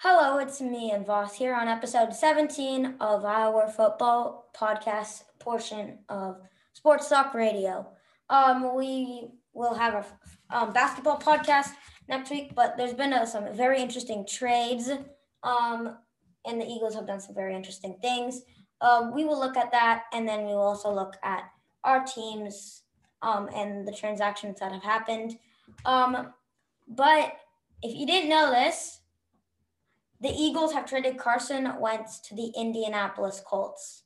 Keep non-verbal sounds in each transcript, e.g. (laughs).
Hello, it's me and Voss here on episode 17 of our football podcast portion of Sports Talk Radio. Um, we will have a um, basketball podcast next week, but there's been uh, some very interesting trades, um, and the Eagles have done some very interesting things. Um, we will look at that, and then we will also look at our teams um, and the transactions that have happened. Um, but if you didn't know this, the Eagles have traded Carson Wentz to the Indianapolis Colts.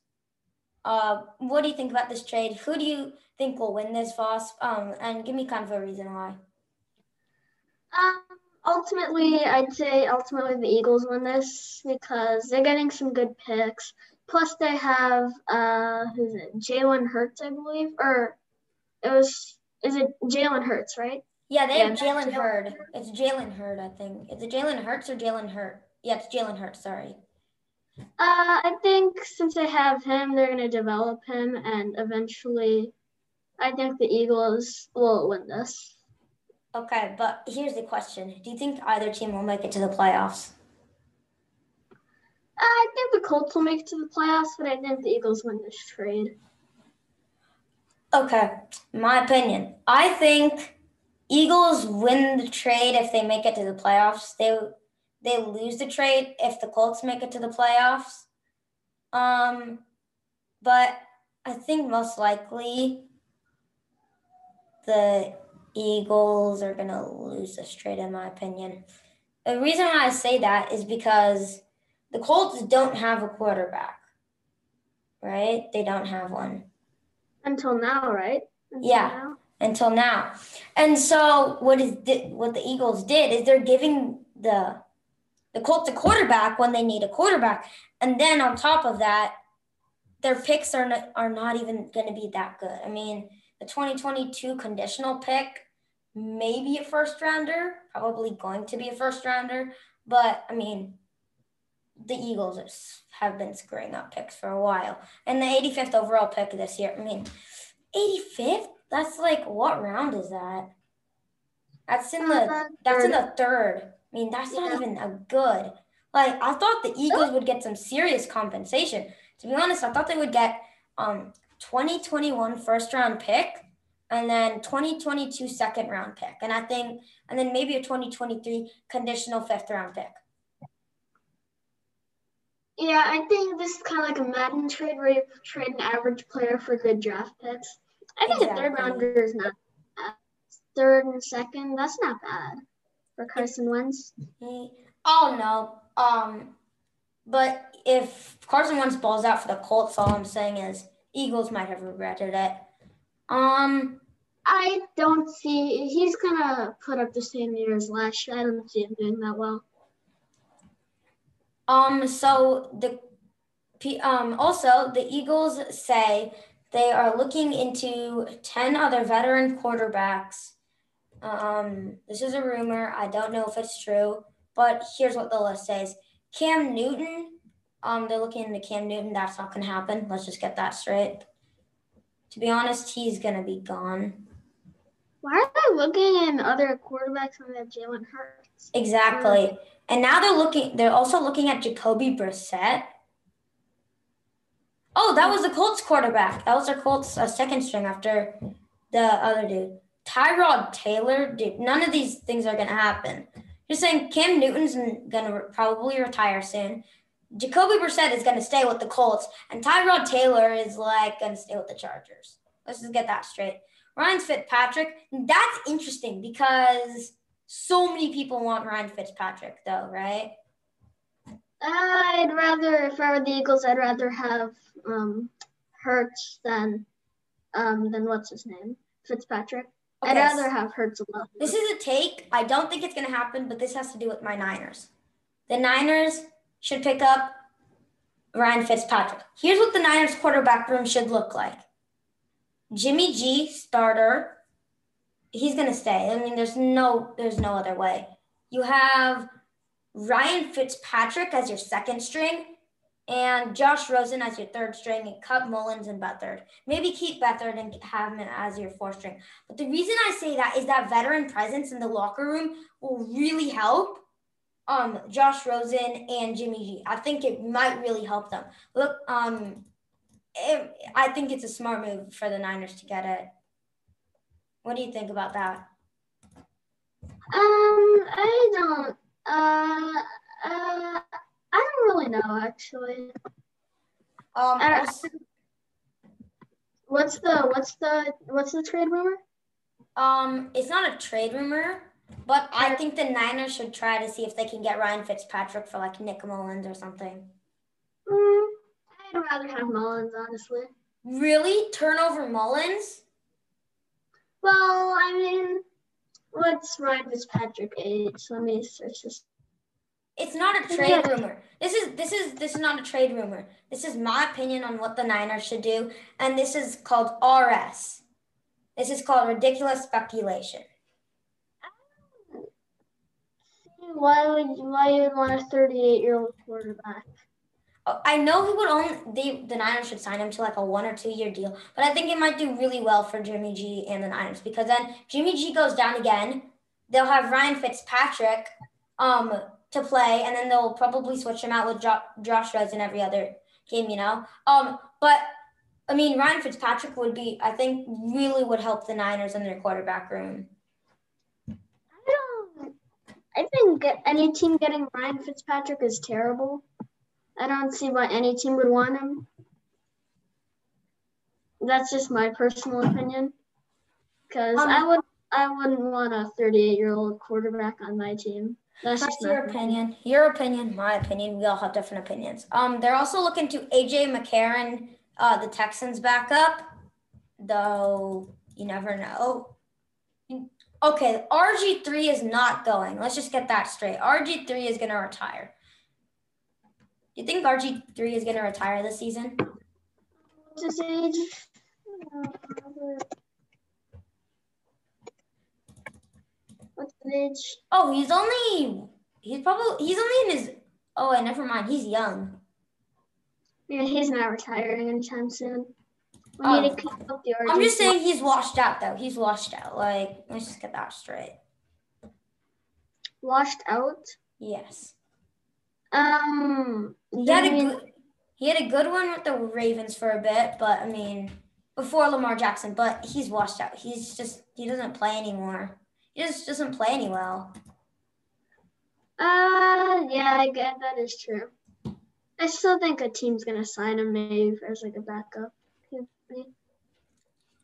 Uh, what do you think about this trade? Who do you think will win this, Voss? Um, and give me kind of a reason why. Um, ultimately, I'd say ultimately the Eagles win this because they're getting some good picks. Plus, they have uh, who's it? Jalen Hurts, I believe, or it was is it Jalen Hurts, right? Yeah, they yeah, have Jalen Hurd. It's Jalen Hurd, I think. Is it Jalen Hurts or Jalen Hurt? Yeah, it's Jalen Hurts. Sorry. Uh, I think since they have him, they're going to develop him, and eventually, I think the Eagles will win this. Okay, but here's the question: Do you think either team will make it to the playoffs? I think the Colts will make it to the playoffs, but I think the Eagles win this trade. Okay, my opinion. I think Eagles win the trade if they make it to the playoffs. They they lose the trade if the Colts make it to the playoffs. Um, but I think most likely the Eagles are gonna lose this trade, in my opinion. The reason why I say that is because the Colts don't have a quarterback, right? They don't have one until now, right? Until yeah. Now? Until now, and so what is what the Eagles did is they're giving the the Colts a quarterback when they need a quarterback. And then on top of that, their picks are not, are not even going to be that good. I mean, the 2022 conditional pick, maybe a first rounder, probably going to be a first rounder. But I mean, the Eagles have been screwing up picks for a while. And the 85th overall pick this year, I mean, 85th? That's like, what round is that? That's in the, uh-huh. that's in the third. I mean, that's not even a good. Like I thought the Eagles would get some serious compensation. To be honest, I thought they would get um 2021 first round pick and then 2022 second round pick. And I think and then maybe a 2023 conditional fifth round pick. Yeah, I think this is kind of like a Madden trade where you trade an average player for good draft picks. I think exactly. a third rounder is not bad. Third and second, that's not bad for Carson Wentz? Oh no. Um, but if Carson Wentz balls out for the Colts, all I'm saying is Eagles might have regretted it. Um, I don't see he's gonna put up the same year as last year. I don't see him doing that well. Um, so the um also the Eagles say they are looking into ten other veteran quarterbacks um, this is a rumor. I don't know if it's true, but here's what the list says: Cam Newton. Um, they're looking into Cam Newton. That's not gonna happen. Let's just get that straight. To be honest, he's gonna be gone. Why are they looking in other quarterbacks when they have Jalen Hurts? Exactly. And now they're looking. They're also looking at Jacoby Brissett. Oh, that was the Colts quarterback. That was their Colts uh, second string after the other dude. Tyrod Taylor, dude, none of these things are going to happen. Just saying Cam Newton's going to probably retire soon. Jacoby Brissett is going to stay with the Colts, and Tyrod Taylor is like going to stay with the Chargers. Let's just get that straight. Ryan Fitzpatrick, that's interesting because so many people want Ryan Fitzpatrick, though, right? I'd rather, if I were the Eagles, I'd rather have um, Hurts than um, than what's his name, Fitzpatrick. Okay. I'd rather have Hurts alone. This is a take. I don't think it's going to happen, but this has to do with my Niners. The Niners should pick up Ryan Fitzpatrick. Here's what the Niners quarterback room should look like. Jimmy G starter. He's going to stay. I mean, there's no there's no other way. You have Ryan Fitzpatrick as your second string and Josh Rosen as your third string and cut Mullens and Beathard. Maybe keep Beathard and have him as your fourth string. But the reason I say that is that veteran presence in the locker room will really help. um Josh Rosen and Jimmy G. I think it might really help them. Look, um, it, I think it's a smart move for the Niners to get it. What do you think about that? Um, I don't. Uh, uh, I don't really know actually. Um, also- What's the what's the what's the trade rumor? um, it's not a trade rumor, but I think the Niners should try to see if they can get Ryan Fitzpatrick for like Nick Mullens or something. Mm, I'd rather have Mullens, honestly. Really, turnover Mullens? Well, I mean, what's Ryan Fitzpatrick age? Let me search this. It's not a trade rumor. This is this is this is not a trade rumor. This is my opinion on what the Niners should do, and this is called RS. This is called ridiculous speculation. Why would why you would want a 38 year old quarterback? Oh, I know he would only they, the Niners should sign him to like a one or two year deal, but I think it might do really well for Jimmy G and the Niners because then Jimmy G goes down again. They'll have Ryan Fitzpatrick um to play, and then they'll probably switch him out with jo- Josh Rosen every other game, you know. Um, but I mean Ryan Fitzpatrick would be I think really would help the Niners in their quarterback room. I don't. I think any team getting Ryan Fitzpatrick is terrible. I don't see why any team would want him. That's just my personal opinion. Because Um, I would I wouldn't want a 38 year old quarterback on my team. That's, That's your opinion. Your opinion, my opinion. We all have different opinions. Um, they're also looking to AJ McCarron, uh, the Texans backup, though you never know. Okay, RG three is not going. Let's just get that straight. RG three is gonna retire. Do you think RG three is gonna retire this season? What's his age? What's his age? Oh, he's only he's probably he's only in his. Oh, wait, never mind. He's young. Yeah, he's not retiring anytime soon. We Oh. need to keep up the I'm just saying he's washed out though. He's washed out. Like let's just get that straight. washed out. Yes. Um, He had a mean- good, he had a good one with the Ravens for a bit, but I mean, before Lamar Jackson. But he's washed out. He's just he doesn't play anymore. He just doesn't play any well. Uh, yeah, I get that is true. I still think a team's gonna sign him maybe as like a backup.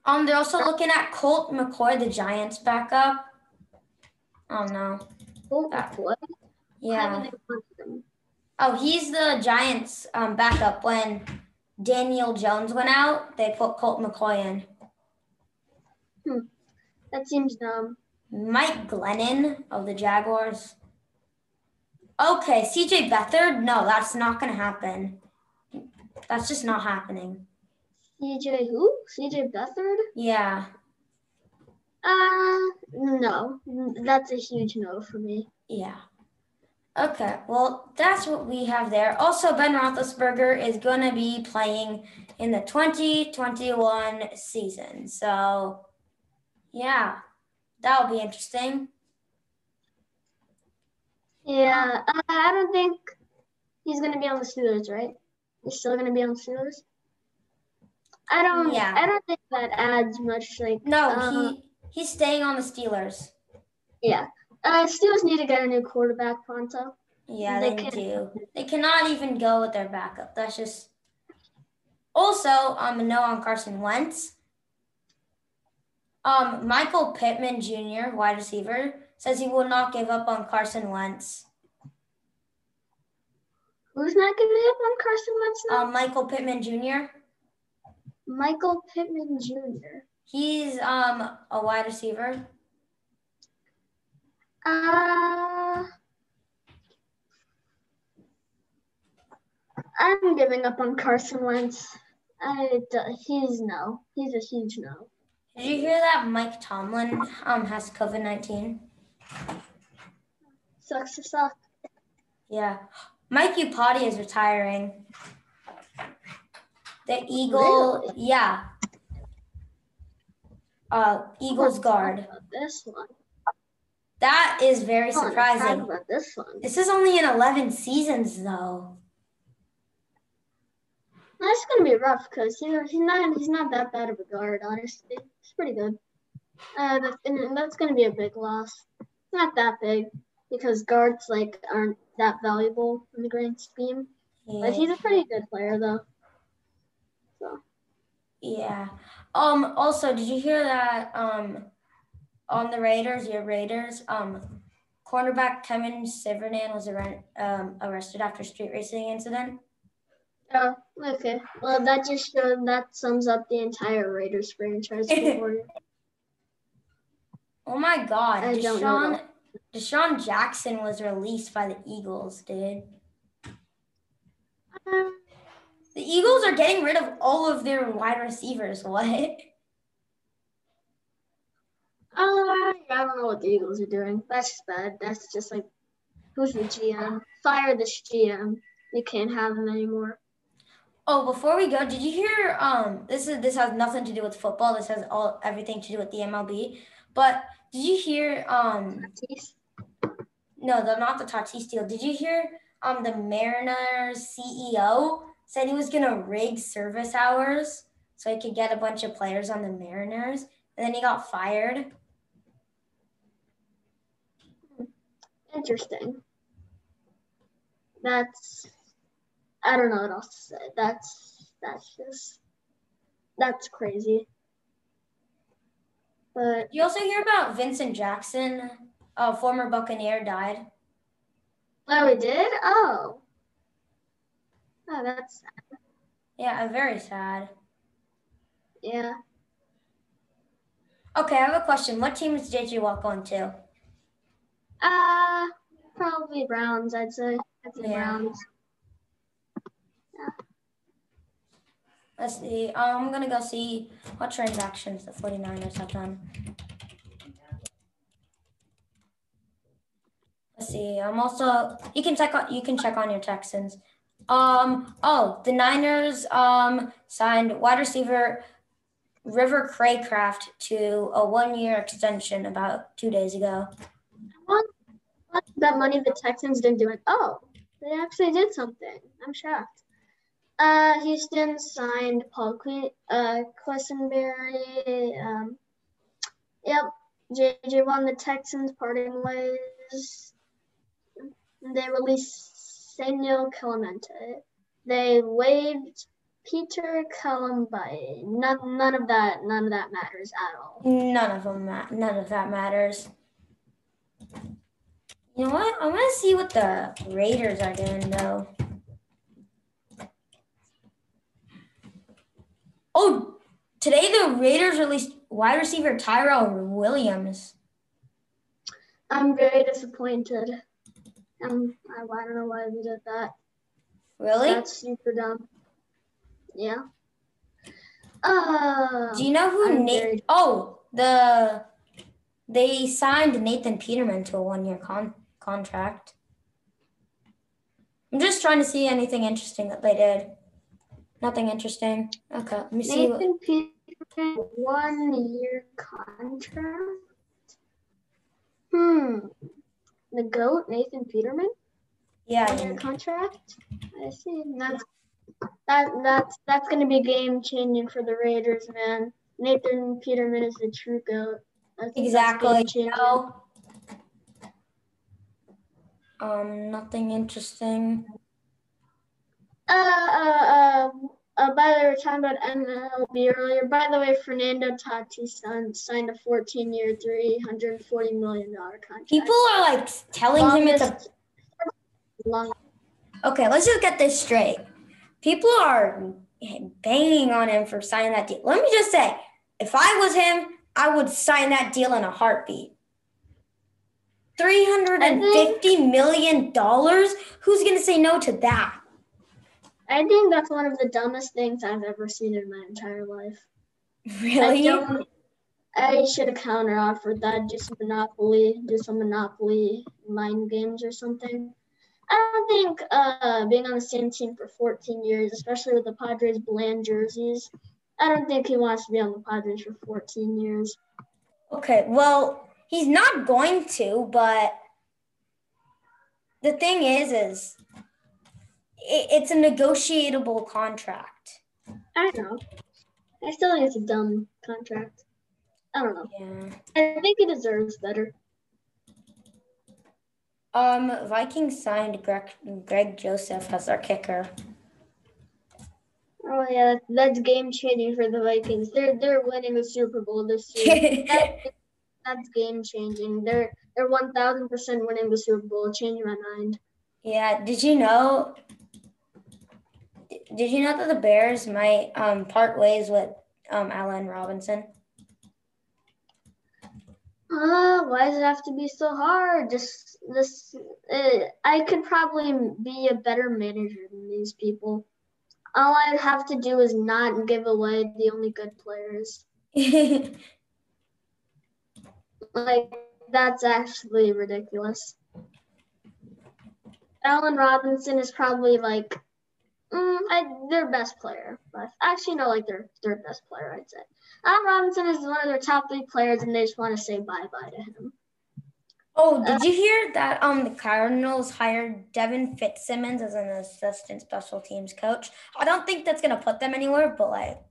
Um, they're also looking at Colt McCoy, the Giants backup. Oh no. Uh, what? Yeah. Why would they want him? Oh, he's the Giants um, backup. When Daniel Jones went out, they put Colt McCoy in. Hmm. That seems dumb. Mike Glennon of the Jaguars. Okay, CJ Beathard. No, that's not going to happen. That's just not happening. CJ who? CJ Beathard? Yeah. Uh, no. That's a huge no for me. Yeah. Okay, well, that's what we have there. Also, Ben Roethlisberger is going to be playing in the 2021 season. So, yeah, that'll be interesting. Yeah, uh, I don't think he's gonna be on the Steelers, right? He's still gonna be on the Steelers. I don't. Yeah. I don't think that adds much. Like, No, Uh, he he's staying on the Steelers. yeah. Uh, Steelers need to get a new quarterback pronto. Yeah, They they, do. They cannot even go with their backup. That's just. Also, um, a no on Carson Wentz. Um, Michael Pittman Jr., wide receiver, says he will not give up on Carson Wentz. Who's not gonna on Carson Wentz now? Um, Michael Pittman Jr. Michael Pittman Jr. He's um a wide receiver. Uh, I'm giving up on Carson Wentz. I, he's no. He's a huge no. Did you hear that Mike Tomlin um has COVID nineteen? Sucks to suck. Yeah. Mike Iupati is retiring. The Eagle, yeah. Uh, Eagles guard. This one. That is very surprising. this one. This is only in 11 seasons, though. That's gonna be rough because you know he's not he's not that bad of a guard. Honestly, he's pretty good. Uh, that's, and that's gonna be a big loss. Not that big because guards like aren't that valuable in the grand scheme. But he's a pretty good player though. So Yeah. Um. Also, did you hear that? Um, on the Raiders, your Raiders. Um, cornerback Kevin Sivernan was arre- um, arrested after a street racing incident. Oh okay. Well, that just showed that sums up the entire Raiders franchise. (laughs) Oh my God! I DeSean DeSean Jackson was released by the Eagles, dude. Um, The Eagles are getting rid of all of their wide receivers. What? (laughs) Uh, I don't know what the Eagles are doing. That's just bad. That's just like, who's the GM? Fire this GM. You can't have him anymore. Oh, before we go, did you hear? Um, this is this has nothing to do with football. This has all everything to do with the MLB. But did you hear? Um, Tatis? no, the not the Tatis deal. Did you hear? Um, the Mariners CEO said he was gonna rig service hours so he could get a bunch of players on the Mariners, and then he got fired. Interesting. That's, I don't know what else to say. That's, that's just, that's crazy. But You also hear about Vincent Jackson, a former Buccaneer, died. oh, we did. Oh, oh, that's Yeah, very sad. yeah. Okay, I have a question. What team is JJ Watt going to? Uh, probably Browns. I'd say. I'd say Yeah. Browns. Let's see. I'm gonna go see what transactions the 49ers have done. Let's see. I'm also you can check on you can check on your Texans. Um oh the Niners um signed wide receiver River Cracraft to a one year extension about two days ago. Well, that money the Texans didn't do it. Oh, they actually did something. I'm shocked. Uh, Houston signed Paul Cle- uh, Quessenberry. Um, yep, JJ won the Texans parting ways. They released Senio Kelemete. They waived Peter Kalambayi. None, none of that, none of that matters at all. None of them ma- none of that matters. You know what? I want to see what the Raiders are doing though. Oh, today the Raiders released wide receiver Tyrell Williams. I'm very disappointed. Um, I, I don't know why they did that. Really? That's super dumb. Yeah. Uh, Do you know who very- Oh, the they signed Nathan Peterman to a one-year con- contract. I'm just trying to see anything interesting that they did. Nothing interesting. Okay, let me see. Nathan Peterman, one year contract. Hmm. The goat, Nathan Peterman, yeah, one year contract. I see. That's that that's that's gonna be game changing for the Raiders, man. Nathan Peterman is the true goat. That's, exactly. game-changing. No. Um, nothing interesting. Uh, uh, um, uh, by the way, we were talking about MLB earlier. By the way, Fernando Tatis signed, signed a 14-year, $340 million contract. People are like telling him it's a Longest- long, Okay, let's just get this straight. People are banging on him for signing that deal. Let me just say, if I was him, I would sign that deal in a heartbeat. Three hundred and fifty million dollars? Who's gonna say no to that? I think that's one of the dumbest things I've ever seen in my entire life. I Really? don't. I should have counteroffered that. Do some Monopoly, do some Monopoly mind games or something. I don't think uh, being on the same team for 14 years, especially with the Padres bland jerseys, I don't think he wants to be on the Padres for 14 years. Okay, well, he's not going to, but the thing is, is it, it's a negotiable contract. I don't know. I still think it's a dumb contract. I don't know. Yeah. I think he deserves better. Um, Vikings signed Greg, Greg Joseph as their kicker. Oh yeah, that, that's game changing for the Vikings. They're they're winning the Super Bowl this (laughs) year. that, that's game changing. They're they're one thousand percent winning the Super Bowl. Changing my mind. Yeah. Did you know? Did you know that the Bears might um, part ways with um, Allen Robinson? Uh, why does it have to be so hard? Just this, uh, I could probably be a better manager than these people. All I'd have to do is not give away the only good players. (laughs) like that's actually ridiculous. Allen Robinson is probably like mm, I, their best player, but actually no, like their their best player, I'd say. Allen Robinson is one of their top three players, and they just want to say bye bye to him. Oh, did uh, you hear that? Um, the Cardinals hired Devin Fitzsimmons as an assistant special teams coach. I don't think that's gonna put them anywhere, but like,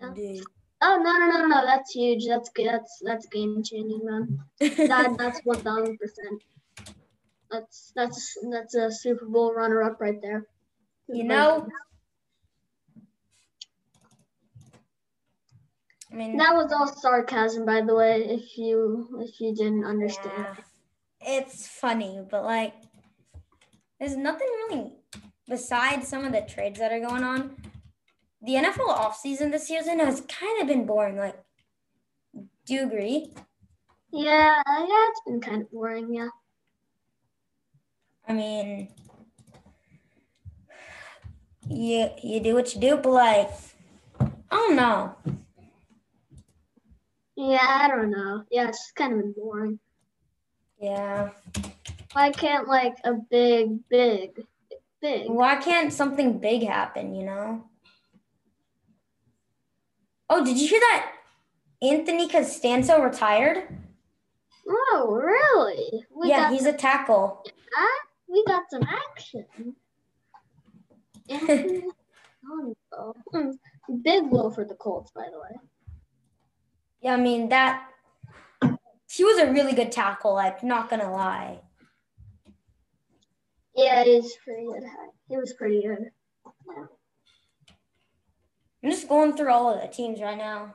yeah. dude. Oh no no no no! That's huge. That's that's that's game changing, man. that (laughs) that's one thousand percent. That's that's that's a Super Bowl runner up right there. You know, I mean that was all sarcasm, by the way. If you if you didn't understand, yeah, it's funny, but like, there's nothing really besides some of the trades that are going on the NFL offseason this season has kind of been boring. Like, do you agree? Yeah, yeah, it's been kind of boring, yeah. I mean, you you do what you do, but like, I don't know. Yeah, I don't know. Yeah, it's kind of boring. Yeah. Why can't like a big, big, big? Why can't something big happen? You know. Oh, did you hear that Anthony Castonzo retired? Oh, really? We yeah, he's a tackle. Uh, we got some action. (laughs) Big blow for the Colts, by the way. Yeah, I mean that he was a really good tackle, like not gonna lie. Yeah, it is pretty good. He was pretty good. Yeah. I'm just going through all of the teams right now.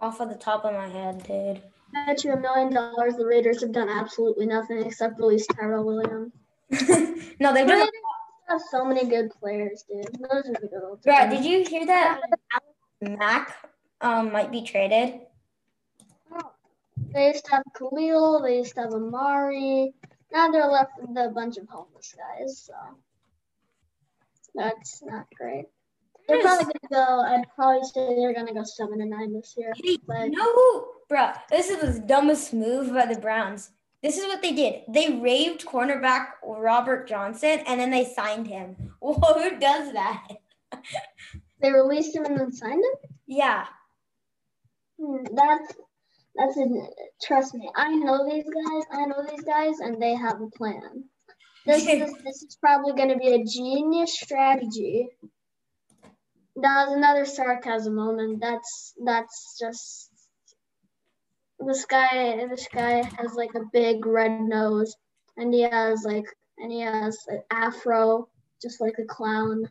Off of the top of my head, dude. I bet you a million dollars the Raiders have done absolutely nothing except release Tyrell Williams. (laughs) no, they've done. Have so many good players, dude. Those are the good old Bro, did you hear that Mac um, might be traded? Oh. They used to have Khalil, they used to have Amari. Now they're left with a bunch of homeless guys, so. That's not great. They're probably gonna go. I'd probably say they're gonna go seven and nine this year. But no, bro, this is the dumbest move by the Browns. This is what they did. They raved cornerback Robert Johnson, and then they signed him. (laughs) Whoa, who does that? they released him and then signed him. Yeah. Hmm, that's that's a, trust me. I know these guys. I know these guys, and they have a plan. This (laughs) is this is probably going to be a genius strategy. That was another sarcasm moment. That's that's just this guy. This guy has like a big red nose, and he has like and he has an afro, just like a clown,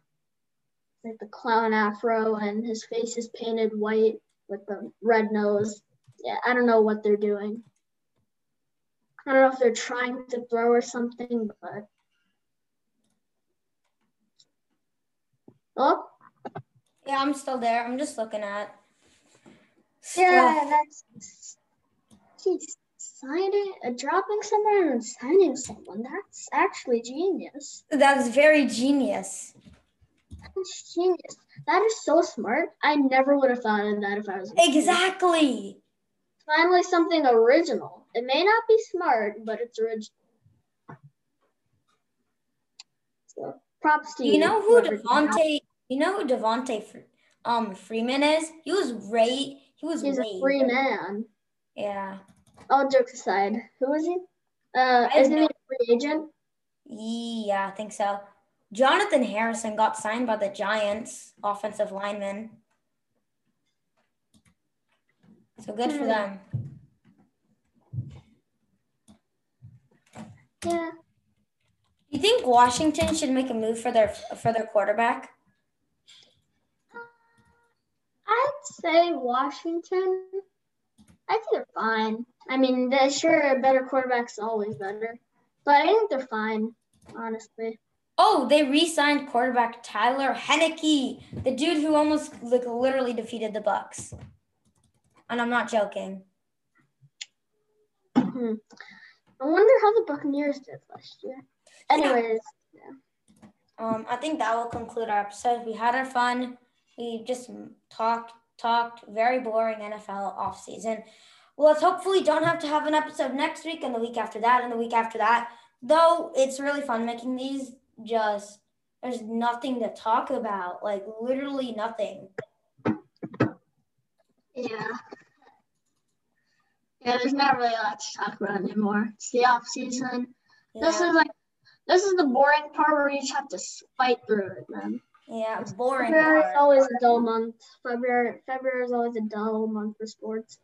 like the clown afro, and his face is painted white with the red nose. Yeah, I don't know what they're doing. I don't know if they're trying to throw or something, but. Oh? Yeah, I'm still there. I'm just looking at. Yeah, that's. He's signing, uh, dropping someone and signing someone. That's actually genius. That's very genius. That's genius. That is so smart. I never would have thought of that if I was. Exactly. Finally, something original. It may not be smart, but it's original. So props to you. You know who Devonta You know who Devonta um Freeman is? He was great He was He's a free man. Yeah. All jokes aside, who is he? Uh, isn't he a free agent? Yeah, I think so. Jonathan Harrison got signed by the Giants, offensive lineman. So good for Hmm. them. Yeah. Do you think Washington should make a move for their for their quarterback? I'd say Washington. I think they're fine. I mean, sure a better quarterback's always better, but I think they're fine, honestly. Oh, they re-signed quarterback Taylor Heinicke, the dude who almost like literally defeated the Bucks. And I'm not joking. Hmm. I wonder how the Buccaneers did last year. Anyways, yeah. Um, I think that will conclude our episode. We had our fun. We just talked, talked, very boring NFL off season. Well, let's hopefully don't have to have an episode next week and the week after that and the week after that. Though it's really fun making these. Just there's nothing to talk about, like literally nothing. yeah. Yeah, there's not really a lot to talk about anymore. It's the off season. This is like this is the boring part where you just have to fight through it, man. Yeah, boring. February is always a dull month. February February is always a dull month for sports.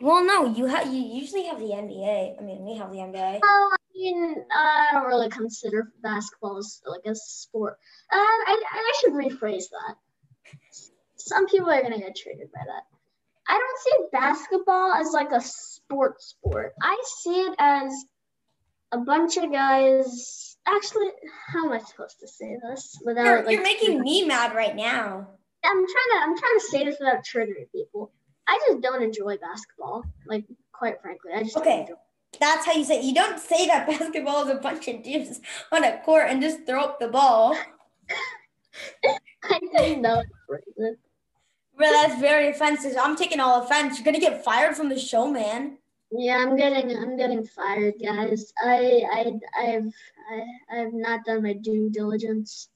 Well, no, you have you usually have the NBA. I mean, we have the NBA. Well, I mean, I don't really consider basketball as like a sport. Uh, I, I should rephrase that. Some people are gonna get triggered by that. I don't see basketball as like a sport sport. I see it as a bunch of guys. Actually, how am I supposed to say this without You're, like? you're making me mad right now. I'm trying to. I'm trying to say this without triggering people. I just don't enjoy basketball. Like, quite frankly, I just Okay. That's how you say. It. You don't say that (laughs) basketball is a bunch of dudes on a court and just throw up the ball. (laughs) I didn't know how to phrase it. Bro, that's very offensive. I'm taking all offense. You're gonna get fired from the show, man. Yeah, I'm getting I'm getting fired, guys. I I I've I, I've not done my due diligence.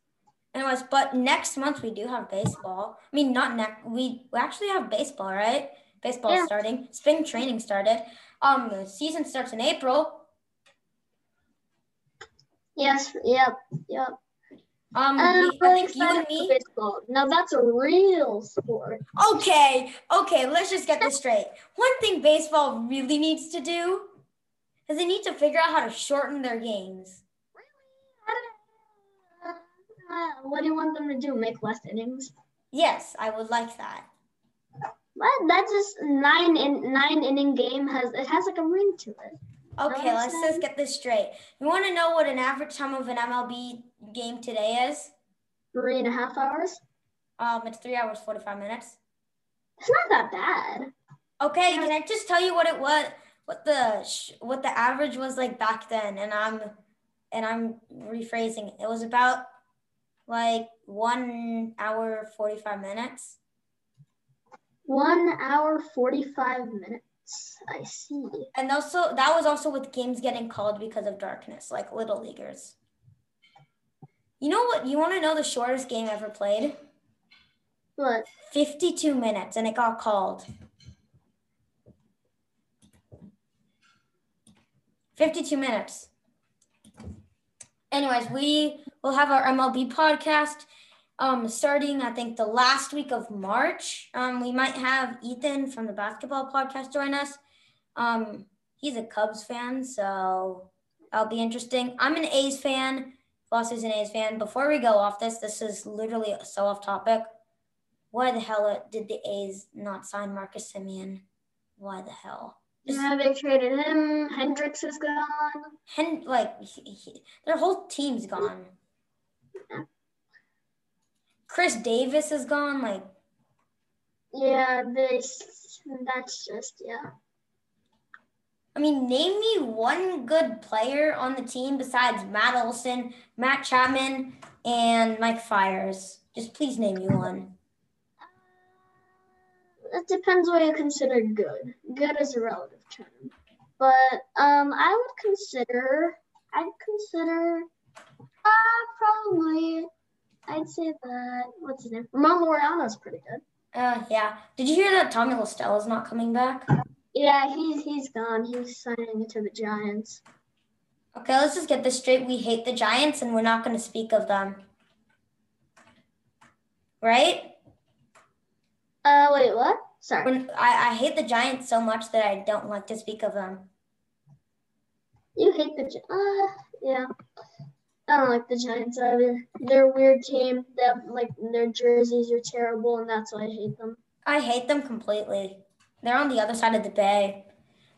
Anyways, but next month we do have baseball. I mean, not next. We, we actually have baseball, right? Baseball Yeah. starting. Spring training started. Um, the season starts in April. Yes, yep, yep. Um, I'm I really think you and me. baseball. Now that's a real sport. Okay, okay, let's just get this straight. One thing baseball really needs to do is they need to figure out how to shorten their games. Uh, what do you want them to do? Make less innings? Yes, I would like that. But That just nine in nine inning game has it has like a ring to it. Okay, let's just get this straight. You want to know what an average time of an MLB game today is? Three and a half hours. Um, it's three hours forty-five minutes. It's not that bad. Okay, Yeah. can I just tell you what it was, what the sh- what the average was like back then? And I'm and I'm rephrasing it. It was about like one hour forty-five minutes. One hour forty five minutes. I see. And also that was also with games getting called because of darkness, like little leaguers. You know what? You want to know the shortest game ever played? But 52 minutes, and it got called. 52 minutes. Anyways, we will have our MLB podcast um, starting, I think, the last week of March. Um, we might have Ethan from the basketball podcast join us. Um, he's a Cubs fan, so that'll be interesting. I'm an A's fan. Floss is an A's fan. Before we go off this, this is literally so off topic. Why the hell did the A's not sign Marcus Semien? Why the hell? Yeah, they traded him. Hendriks is gone. Hen- like he- he- their whole team's gone. Khris Davis is gone. Like Yeah, they. That's just yeah. I mean, name me one good player on the team besides Matt Olson, Matt Chapman, and Mike Fiers. Just please name me one. It depends what you consider good. Good is a relative term, but um, I would consider. I'd consider. Uh, probably. I'd say that. What's his name? Ramon Laureano's pretty good. Uh, yeah. Did you hear that Tommy La is not coming back? Yeah, he's he's gone. He's signing to the Giants. Okay, let's just get this straight. We hate the Giants, and we're not going to speak of them. Right? Uh, wait, what? Sorry. When, I, I hate the Giants so much that I don't like to speak of them. You hate the Giants? Uh, yeah. I don't like the Giants either. They're a weird team. That like their jerseys are terrible, and that's why I hate them. I hate them completely. They're on the other side of the bay.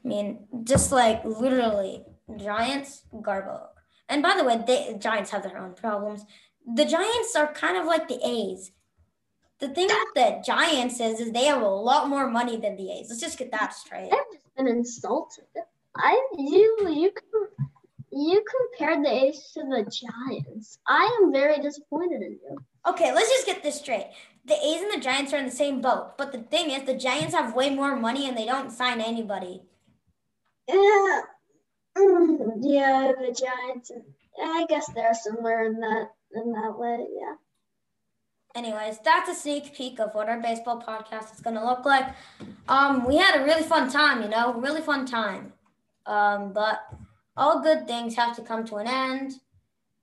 I mean, just like literally, Giants garbo. And by the way, the Giants have their own problems. The Giants are kind of like the A's. The thing with the Giants is, is they have a lot more money than the A's. Let's just get that straight. I've just been insulted. I you you you compared the A's to the Giants. I am very disappointed in you. Okay, let's just get this straight. The A's and the Giants are in the same boat, but the thing is, the Giants have way more money and they don't sign anybody. Yeah, mm, yeah, the Giants. I guess they're somewhere in that in that way. Yeah. Anyways, that's a sneak peek of what our baseball podcast is going to look like. Um, we had a really fun time, you know, really fun time. Um, but all good things have to come to an end.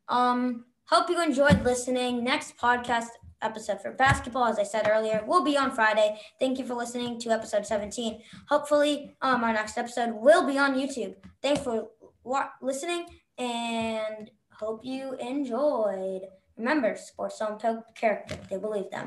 Um, hope you enjoyed listening. Next podcast episode for basketball, as I said earlier, will be on Friday. Thank you for listening to episode 17. Hopefully, um, our next episode will be on YouTube. Thanks for wa- listening and hope you enjoyed. Remember, sports don't character, they believe them.